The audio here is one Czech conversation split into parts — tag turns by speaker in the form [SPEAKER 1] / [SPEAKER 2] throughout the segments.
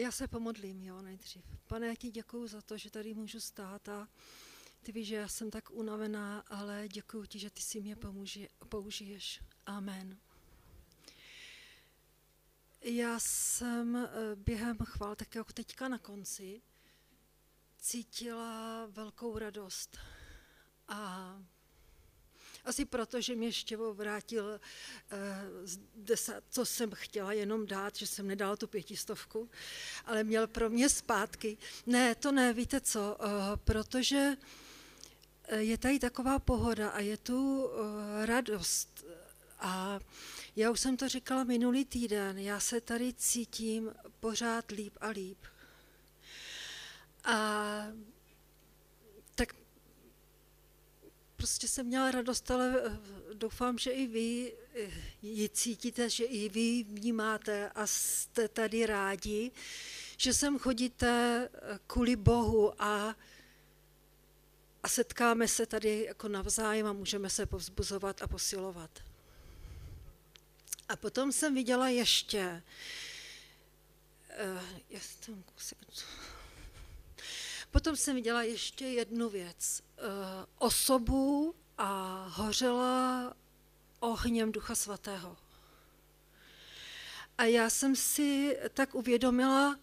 [SPEAKER 1] Já se pomodlím, jo, nejdřív. Pane, já ti děkuji za to, že tady můžu stát a ty víš, že já jsem tak unavená, ale děkuji ti, že ty si mě pomůže, použiješ. Amen. Já jsem eh, během chvál, tak jako teďka na konci, cítila velkou radost. A asi proto, že mě Štěvo vrátil, eh, co jsem chtěla jenom dát, že jsem nedala tu pětistovku, ale měl pro mě zpátky. Ne, to ne, víte co, eh, protože je tady taková pohoda a je tu radost. A já už jsem to říkala minulý týden, já se tady cítím pořád líp a líp. A tak prostě jsem měla radost, ale eh, doufám, že i vy eh, ji cítíte, že i vy vnímáte a jste tady rádi, že sem chodíte eh, kvůli Bohu a, a setkáme se tady jako navzájem a můžeme se povzbuzovat a posilovat. A potom jsem viděla ještě, uh, potom jsem viděla ještě jednu věc. Uh, osobu a hořela ohněm Ducha Svatého. A já jsem si tak uvědomila,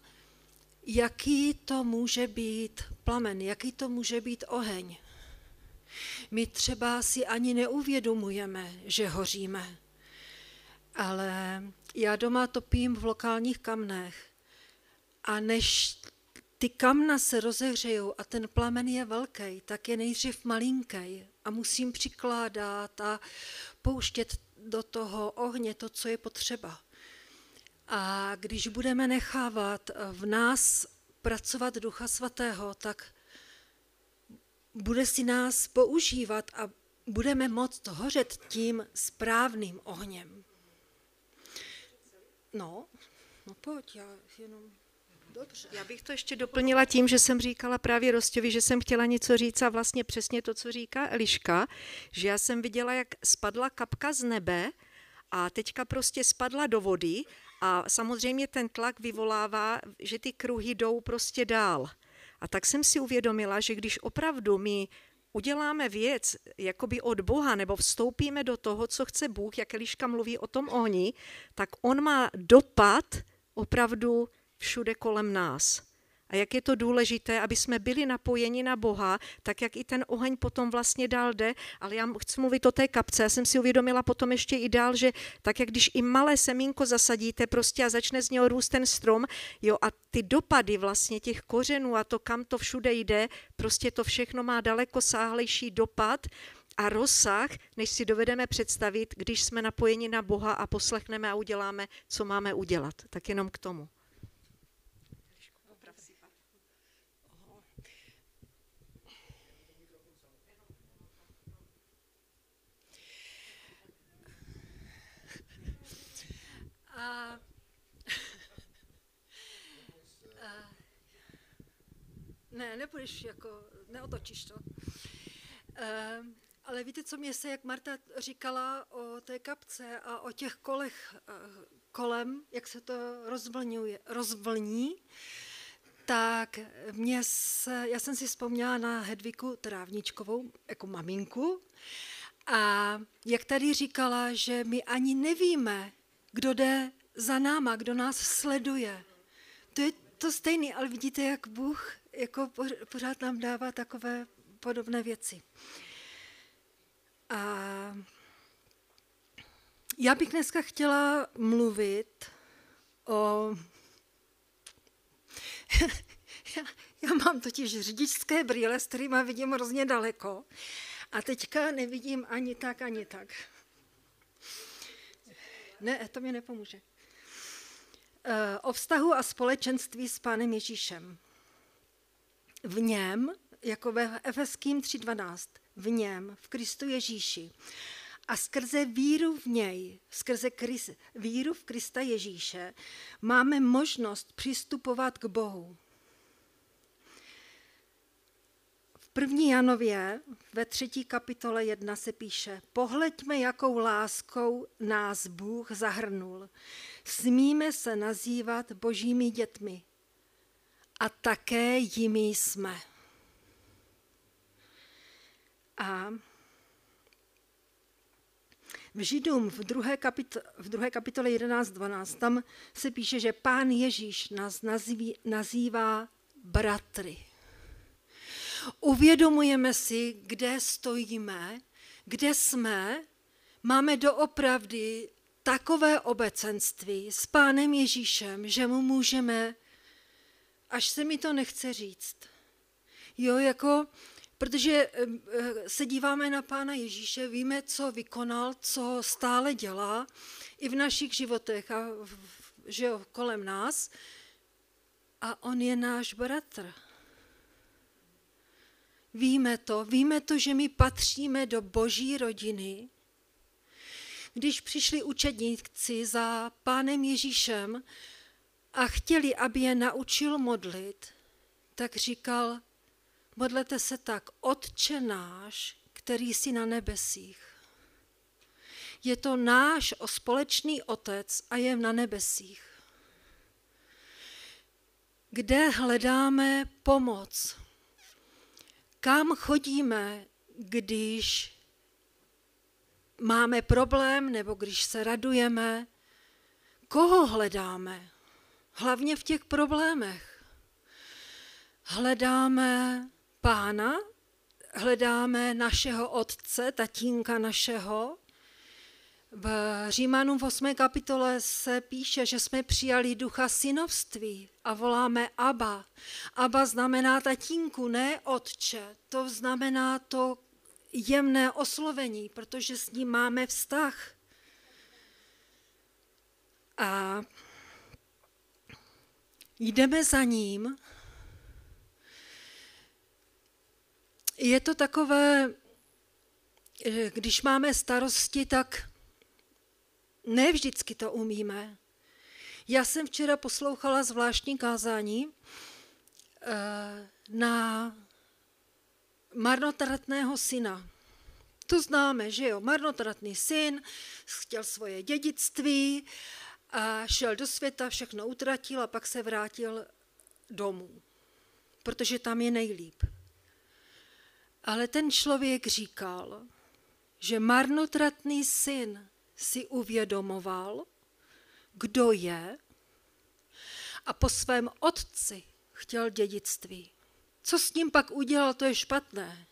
[SPEAKER 1] jaký to může být plamen, jaký to může být oheň. My třeba si ani neuvědomujeme, že hoříme ale já doma topím v lokálních kamnech a než ty kamna se rozehřejou a ten plamen je velký, tak je nejdřív malinký a musím přikládat a pouštět do toho ohně to, co je potřeba. A když budeme nechávat v nás pracovat Ducha Svatého, tak bude si nás používat a budeme moct hořet tím správným ohněm. No, no pojď, já jenom... Dobře.
[SPEAKER 2] Já bych to ještě doplnila tím, že jsem říkala právě Rostovi, že jsem chtěla něco říct a vlastně přesně to, co říká Eliška, že já jsem viděla, jak spadla kapka z nebe a teďka prostě spadla do vody a samozřejmě ten tlak vyvolává, že ty kruhy jdou prostě dál. A tak jsem si uvědomila, že když opravdu my uděláme věc jakoby od Boha nebo vstoupíme do toho, co chce Bůh, jak Eliška mluví o tom ohni, tak on má dopad opravdu všude kolem nás a jak je to důležité, aby jsme byli napojeni na Boha, tak jak i ten oheň potom vlastně dál jde. Ale já chci mluvit o té kapce. Já jsem si uvědomila potom ještě i dál, že tak jak když i malé semínko zasadíte prostě a začne z něho růst ten strom, jo, a ty dopady vlastně těch kořenů a to, kam to všude jde, prostě to všechno má daleko sáhlejší dopad, a rozsah, než si dovedeme představit, když jsme napojeni na Boha a poslechneme a uděláme, co máme udělat. Tak jenom k tomu.
[SPEAKER 1] Ne, nepůjdeš jako, neotočíš to. A, ale víte, co mě se, jak Marta říkala o té kapce a o těch kolech kolem, jak se to rozvlňuje, rozvlní, tak mě se, já jsem si vzpomněla na Hedviku Trávničkovou, jako maminku, a jak tady říkala, že my ani nevíme, kdo jde za náma, kdo nás sleduje. To je to stejné, ale vidíte, jak Bůh jako pořád nám dává takové podobné věci. A já bych dneska chtěla mluvit o... já, já mám totiž řidičské brýle, s kterými vidím hrozně daleko. A teďka nevidím ani tak, ani tak. Ne, to mi nepomůže. Eh, o vztahu a společenství s Pánem Ježíšem. V něm, jako ve Efeským 3.12, v něm, v Kristu Ježíši, a skrze víru v něj, skrze víru v Krista Ježíše, máme možnost přistupovat k Bohu. První Janově ve třetí kapitole jedna se píše, pohleďme, jakou láskou nás Bůh zahrnul. Smíme se nazývat božími dětmi. a také jimi jsme. A v Židům v druhé, kapitole, v druhé kapitole 11.12 tam se píše, že pán Ježíš nás nazví, nazývá bratry. Uvědomujeme si, kde stojíme, kde jsme, máme doopravdy takové obecenství s pánem Ježíšem, že mu můžeme, až se mi to nechce říct. Jo, jako Protože eh, se díváme na Pána Ježíše, víme, co vykonal, co stále dělá i v našich životech a že jo, kolem nás. A on je náš bratr. Víme to, víme to, že my patříme do boží rodiny. Když přišli učedníci za pánem Ježíšem a chtěli, aby je naučil modlit, tak říkal, Modlete se tak, Otče náš, který jsi na nebesích. Je to náš společný Otec a je na nebesích. Kde hledáme pomoc? Kam chodíme, když máme problém nebo když se radujeme? Koho hledáme? Hlavně v těch problémech. Hledáme pána, hledáme našeho otce, tatínka našeho. V Římanům v 8. kapitole se píše, že jsme přijali ducha synovství a voláme Aba. Aba znamená tatínku, ne otče. To znamená to jemné oslovení, protože s ním máme vztah. A jdeme za ním je to takové, když máme starosti, tak ne vždycky to umíme. Já jsem včera poslouchala zvláštní kázání eh, na marnotratného syna. To známe, že jo, marnotratný syn chtěl svoje dědictví a šel do světa, všechno utratil a pak se vrátil domů, protože tam je nejlíp. Ale ten člověk říkal, že marnotratný syn si uvědomoval, kdo je a po svém otci chtěl dědictví. Co s ním pak udělal, to je špatné.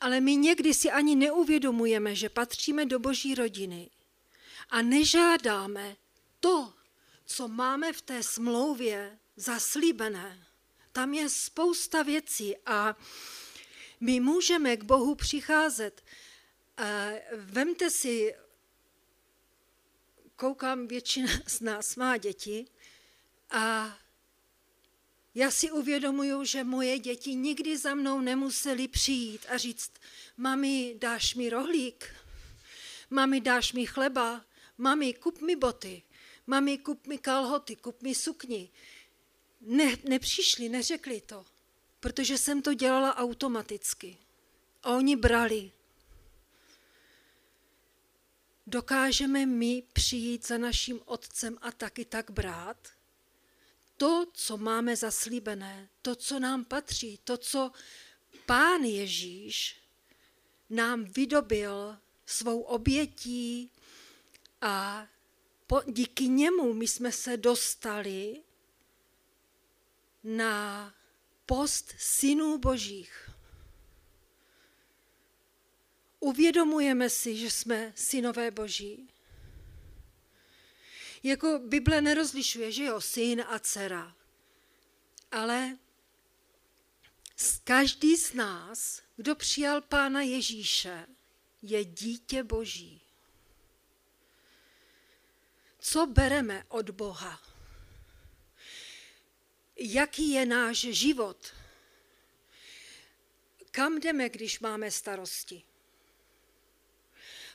[SPEAKER 1] Ale my někdy si ani neuvědomujeme, že patříme do boží rodiny a nežádáme to, co máme v té smlouvě zaslíbené. Tam je spousta věcí a my můžeme k Bohu přicházet. Vemte si, koukám, většina z nás má děti a já si uvědomuju, že moje děti nikdy za mnou nemuseli přijít a říct, mami, dáš mi rohlík, mami, dáš mi chleba, mami, kup mi boty, mami, kup mi kalhoty, kup mi sukni. Ne, nepřišli, neřekli to protože jsem to dělala automaticky. A oni brali. Dokážeme my přijít za naším otcem a taky tak brát? To, co máme zaslíbené, to, co nám patří, to, co Pán Ježíš nám vydobil svou obětí a po, díky němu my jsme se dostali na post synů božích. Uvědomujeme si, že jsme synové boží. Jako Bible nerozlišuje, že jo, syn a dcera. Ale každý z nás, kdo přijal Pána Ježíše, je dítě Boží. Co bereme od Boha? jaký je náš život. Kam jdeme, když máme starosti?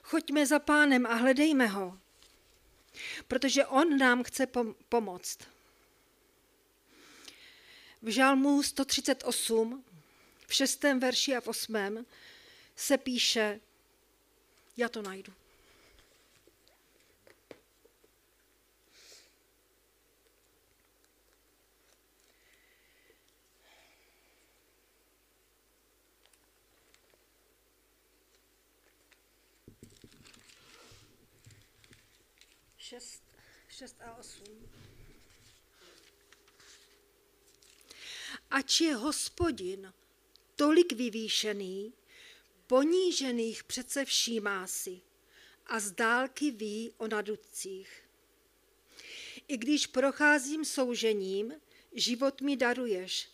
[SPEAKER 1] Choďme za pánem a hledejme ho, protože on nám chce pomoct. V žálmu 138, v šestém verši a v osmém se píše, já to najdu. 6, 6 a 8. Ač je hospodin tolik vyvýšený, ponížených přece všímá si a z dálky ví o nadutcích. I když procházím soužením, život mi daruješ,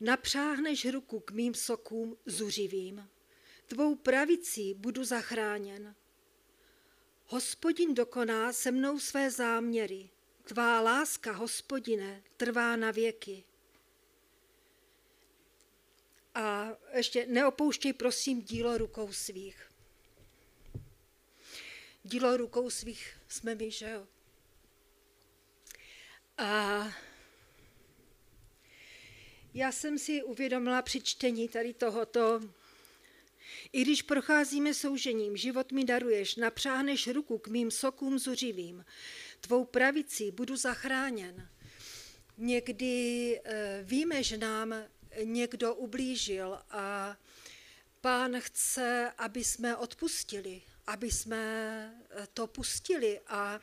[SPEAKER 1] napřáhneš ruku k mým sokům zuřivým. Tvou pravicí budu zachráněn. Hospodin dokoná se mnou své záměry. Tvá láska, hospodine, trvá na věky. A ještě neopouštěj prosím dílo rukou svých. Dílo rukou svých jsme my, že jo? A já jsem si uvědomila při čtení tady tohoto, i když procházíme soužením, život mi daruješ, napřáhneš ruku k mým sokům zuřivým, tvou pravicí budu zachráněn. Někdy eh, víme, že nám někdo ublížil a pán chce, aby jsme odpustili, aby jsme eh, to pustili a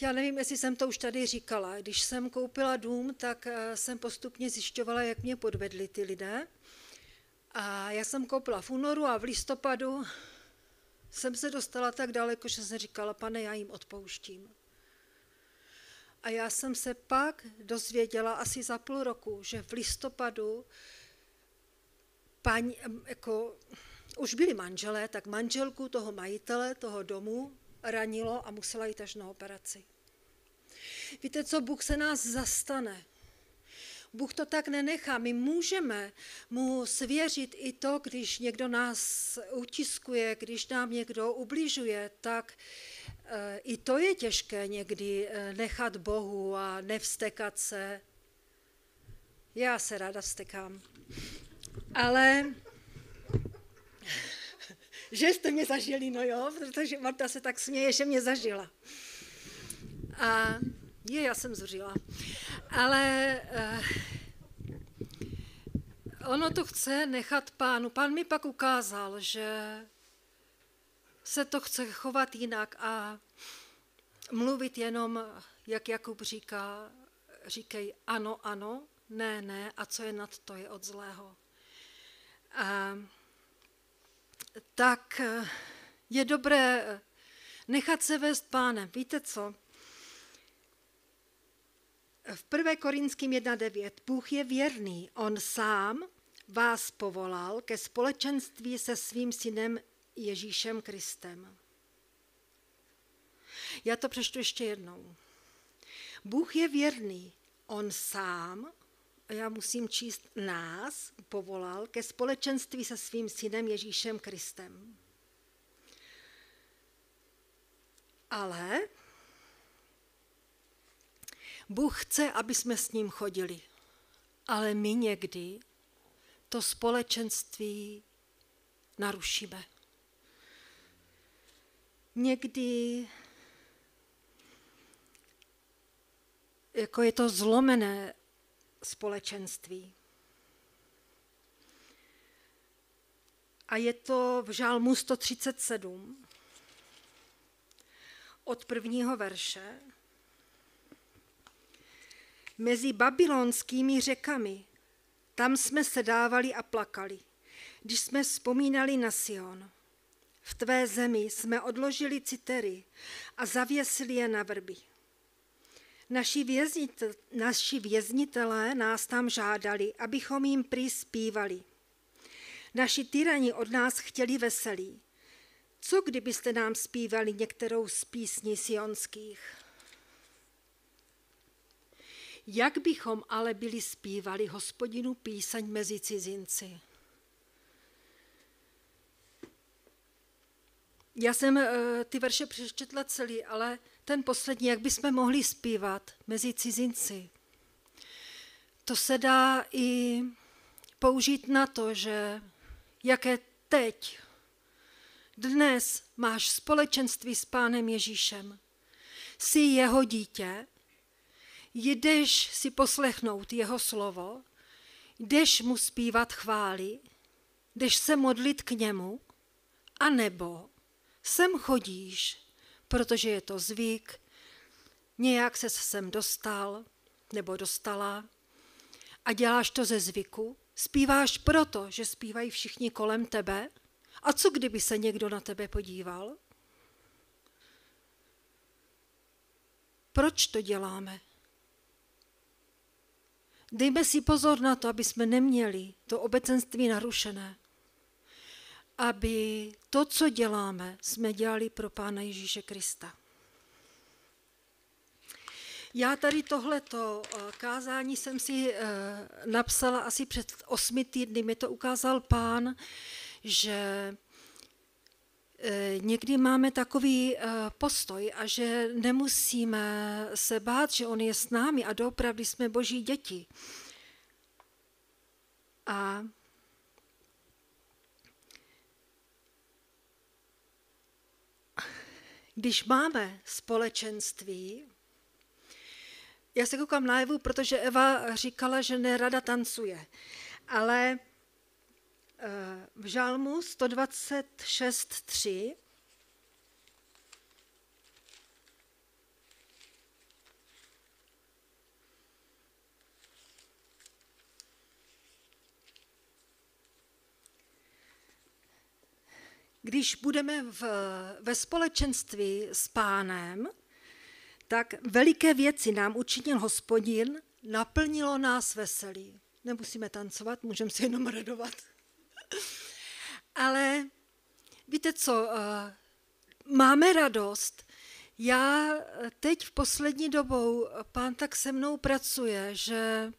[SPEAKER 1] já nevím, jestli jsem to už tady říkala. Když jsem koupila dům, tak eh, jsem postupně zjišťovala, jak mě podvedli ty lidé. A já jsem koupila v únoru a v listopadu jsem se dostala tak daleko, že jsem říkala, pane, já jim odpouštím. A já jsem se pak dozvěděla asi za půl roku, že v listopadu paní, jako, už byli manželé, tak manželku toho majitele, toho domu, ranilo a musela jít až na operaci. Víte co, Bůh se nás zastane. Bůh to tak nenechá. My můžeme mu svěřit i to, když někdo nás utiskuje, když nám někdo ubližuje, tak eh, i to je těžké někdy eh, nechat Bohu a nevstekat se. Já se ráda vstekám. Ale že jste mě zažili, no jo, protože Marta se tak směje, že mě zažila. A je, já jsem zuřila. Ale uh, ono to chce nechat pánu. Pán mi pak ukázal, že se to chce chovat jinak a mluvit jenom, jak Jakub říká, říkej ano, ano, ne, ne a co je nad to, je od zlého. A tak eh, je dobré eh, nechat se vést pánem. Víte co? V 1. Korinským 1.9 Bůh je věrný, on sám vás povolal ke společenství se svým synem Ježíšem Kristem. Já to přečtu ještě jednou. Bůh je věrný, on sám a já musím číst nás, povolal ke společenství se svým synem Ježíšem Kristem. Ale Bůh chce, aby jsme s ním chodili. Ale my někdy to společenství narušíme. Někdy jako je to zlomené společenství. A je to v žálmu 137 od prvního verše. Mezi babylonskými řekami, tam jsme se dávali a plakali, když jsme vzpomínali na Sion. V tvé zemi jsme odložili citery a zavěsili je na vrby. Naši, věznit, naši věznitelé nás tam žádali, abychom jim přispívali. Naši tyrani od nás chtěli veselí. Co kdybyste nám zpívali některou z písní sionských? Jak bychom ale byli zpívali hospodinu písaň mezi cizinci? Já jsem eh, ty verše přečetla celý, ale ten poslední, jak bychom mohli zpívat mezi cizinci. To se dá i použít na to, že jaké teď, dnes máš společenství s Pánem Ježíšem, jsi jeho dítě, jdeš si poslechnout jeho slovo, jdeš mu zpívat chvály, jdeš se modlit k němu, anebo sem chodíš protože je to zvyk, nějak se sem dostal nebo dostala a děláš to ze zvyku. Zpíváš proto, že zpívají všichni kolem tebe. A co kdyby se někdo na tebe podíval? Proč to děláme? Dejme si pozor na to, aby jsme neměli to obecenství narušené. Aby to, co děláme, jsme dělali pro Pána Ježíše Krista. Já tady tohleto eh, kázání jsem si eh, napsala asi před osmi týdny. Mi to ukázal pán, že někdy máme takový postoj a že nemusíme se bát, že on je s námi a doopravdy jsme boží děti. A když máme společenství, já se koukám najevu, protože Eva říkala, že nerada tancuje. Ale eh, v žálmu 126.3 když budeme v, ve společenství s pánem, tak veliké věci nám učinil hospodin, naplnilo nás veselí. Nemusíme tancovat, můžeme si jenom radovat. Ale víte co, eh, máme radost. Já teď v poslední dobou, pán tak se mnou pracuje, že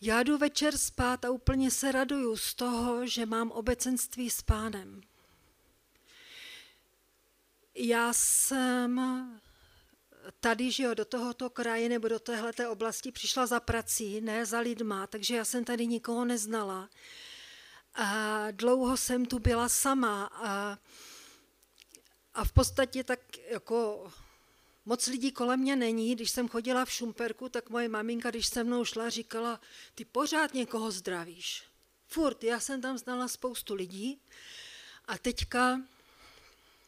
[SPEAKER 1] já jdu večer spát a úplně se raduju z toho, že mám obecenství s pánem. Já jsem tady, že jo, do tohoto kraje nebo do téhleté oblasti přišla za prací, ne za lidma, takže já jsem tady nikoho neznala. A dlouho jsem tu byla sama a, a v podstatě tak jako moc lidí kolem mě není. Když jsem chodila v Šumperku, tak moje maminka, když se mnou šla, říkala, ty pořád někoho zdravíš. Furt, já jsem tam znala spoustu lidí a teďka,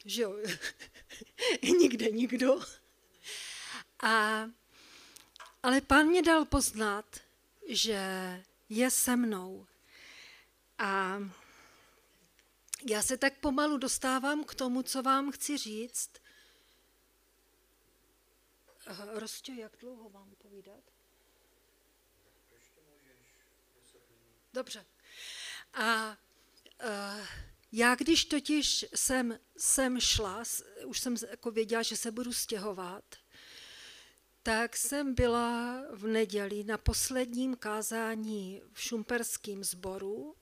[SPEAKER 1] že jo, nikde nikdo. A, ale pán mě dal poznat, že je se mnou. A já se tak pomalu dostávám k tomu, co vám chci říct. Rostě, jak dlouho mám povídat? Dobře. A uh, já když totiž jsem, jsem šla, už jsem jako věděla, že se budu stěhovat, tak jsem byla v neděli na posledním kázání v šumperském sboru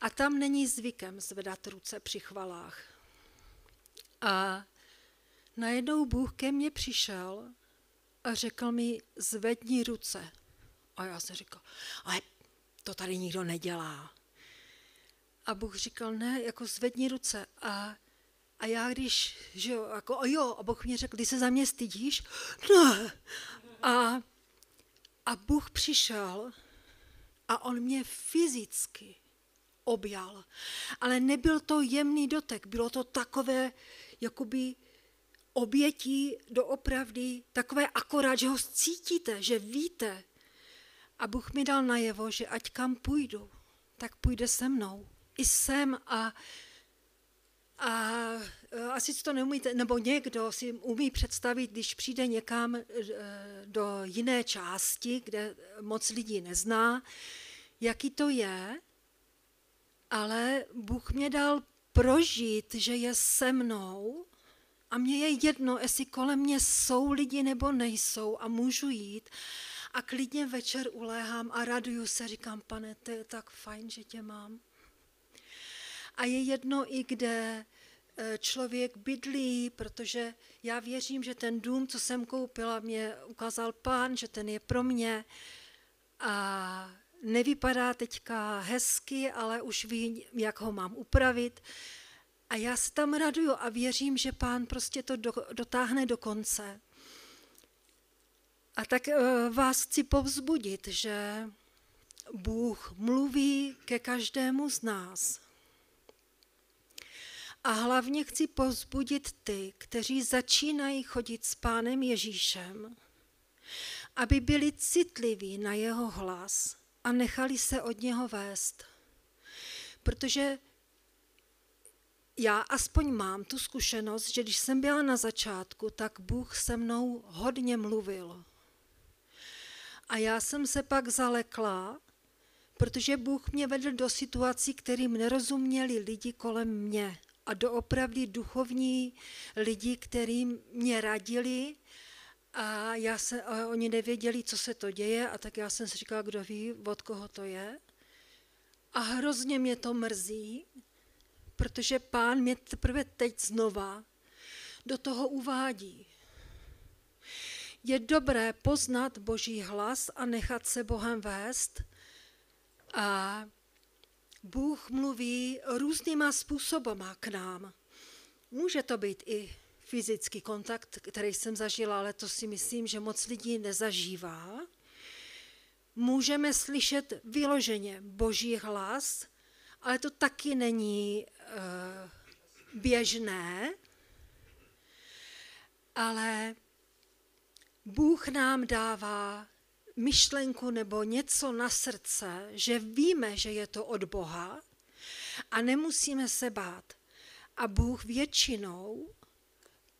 [SPEAKER 1] a tam není zvykem zvedat ruce při chvalách. A najednou Bůh ke mně přišel a řekl mi, zvedni ruce. A já jsem říkal, ale to tady nikdo nedělá. A Bůh říkal, ne, jako zvedni ruce. A a já když, že jo, jako a jo, a Bůh mě řekl, ty se za mě stydíš? Ne. A, a Bůh přišel a on mě fyzicky objal. Ale nebyl to jemný dotek, bylo to takové, jakoby obětí doopravdy, takové akorát, že ho cítíte, že víte. A Bůh mi dal najevo, že ať kam půjdu, tak půjde se mnou. I sem a a e, asi si to neumíte, nebo někdo si umí představit, když přijde někam e, do jiné části, kde moc lidí nezná, jaký to je, ale Bůh mě dal prožít, že je se mnou a mně je jedno, jestli kolem mě jsou lidi nebo nejsou a můžu jít a klidně večer uléhám a raduju se, říkám, pane, to je tak fajn, že tě mám. A je jedno i kde eh, člověk bydlí, protože já věřím, že ten dům, co jsem koupila, mě ukázal pán, že ten je pro mě. A nevypadá teďka hezky, ale už vím, jak ho mám upravit. A já se tam raduju a věřím, že pán prostě to do, dotáhne do konce. A tak eh, vás chci povzbudit, že Bůh mluví ke každému z nás A hlavně chci pozbudit ty, kteří začínají chodit s pánem Ježíšem, aby byli citliví na jeho hlas a nechali se od něho vést. Protože já aspoň mám tu zkušenost, že když jsem byla na začátku, tak Bůh se mnou hodně mluvil. A já jsem se pak zalekla, protože Bůh mě vedl do situací, kterým nerozuměli lidi kolem mě a do opravdu duchovní lidi, kteří mě radili a, já se, a oni nevěděli, co se to děje a tak já jsem si říkala, kdo ví, od koho to je. A hrozně mě to mrzí, protože pán mě teprve teď znova do toho uvádí. Je dobré poznat Boží hlas a nechat se Bohem vést. A Bůh mluví různýma způsobama k nám. Může to být i fyzický kontakt, který jsem zažila, ale to si myslím, že moc lidí nezažívá. Můžeme slyšet vyloženě Boží hlas, ale to taky není uh, běžné. Ale Bůh nám dává myšlenku nebo něco na srdce, že víme, že je to od Boha a nemusíme se bát. A Bůh většinou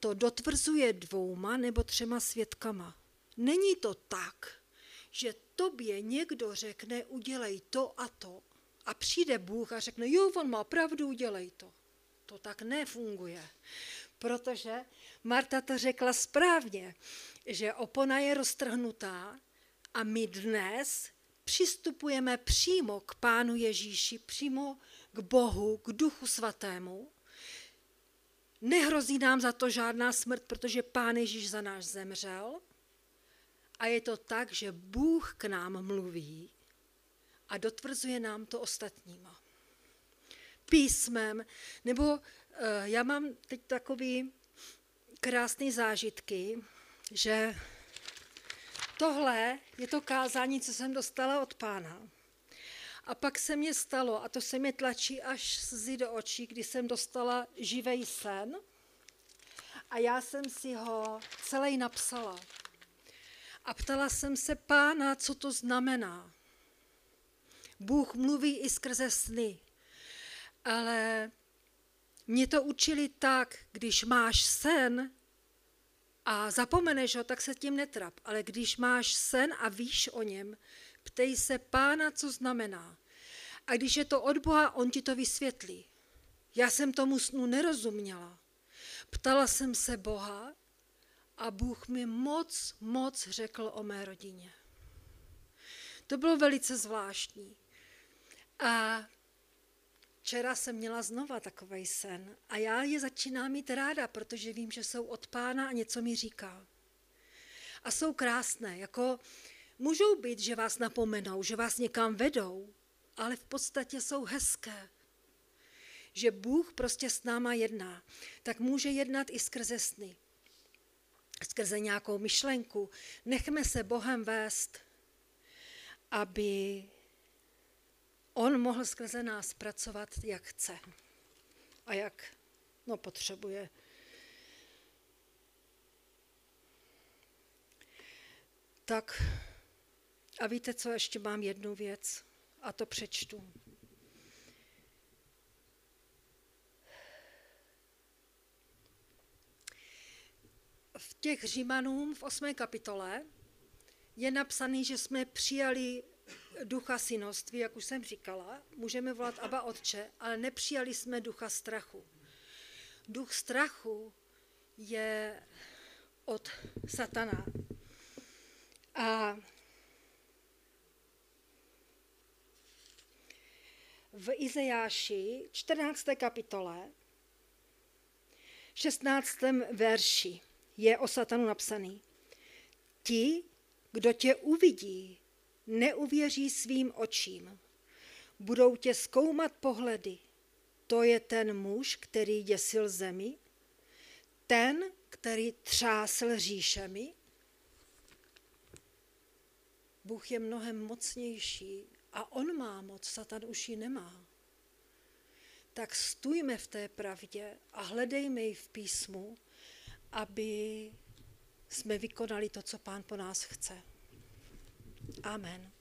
[SPEAKER 1] to dotvrzuje dvouma nebo třema svědkama. Není to tak, že tobě někdo řekne, udělej to a to, a přijde Bůh a řekne, jo, on má pravdu, udělej to. To tak nefunguje. Protože Marta to řekla správně, že opona je roztrhnutá a my dnes přistupujeme přímo k Pánu Ježíši, přímo k Bohu, k Duchu Svatému. Nehrozí nám za to žádná smrt, protože Pán Ježíš za náš zemřel. A je to tak, že Bůh k nám mluví a dotvrzuje nám to ostatníma. Písmem, nebo uh, já mám teď takový krásný zážitky, že tohle je to kázání, co jsem dostala od pána. A pak se mě stalo, a to se mi tlačí až slzy do očí, kdy jsem dostala živej sen a já jsem si ho celý napsala. A ptala jsem se pána, co to znamená. Bůh mluví i skrze sny, ale mě to učili tak, když máš sen, a zapomeneš ho, tak se tím netrap. Ale když máš sen a víš o něm, ptej se pána, co znamená. A když je to od Boha, on ti to vysvětlí. Já jsem tomu snu nerozuměla. Ptala jsem se Boha a Bůh mi moc, moc řekl o mé rodině. To bylo velice zvláštní. A Včera jsem měla znova takový sen a já je začínám mít ráda, protože vím, že jsou od pána a něco mi říká. A jsou krásné, jako můžou být, že vás napomenou, že vás někam vedou, ale v podstatě jsou hezké. Že Bůh prostě s náma jedná, tak může jednat i skrze sny, skrze nějakou myšlenku. Nechme se Bohem vést, aby on mohl skrze nás pracovat, jak chce a jak no, potřebuje. Tak a víte co, ještě mám jednu věc a to přečtu. V těch Římanům v 8. kapitole je napsaný, že jsme přijali ducha synoství, jak už jsem říkala, můžeme volat Aba Otče, ale nepřijali jsme ducha strachu. Duch strachu je od satana. A v Izejáši 14. kapitole 16. verši je o satanu napsaný. Ti, kdo tě uvidí, neuvěří svým očím. Budou tě zkoumat pohledy. To je ten muž, který děsil zemi, ten, který třásl říšemi. Bůh je mnohem mocnější a on má moc, Satan už ji nemá. tak stůjme v té pravdě a hledejme ji v písmu, aby jsme vykonali to, co Pán po nás chce. Amen.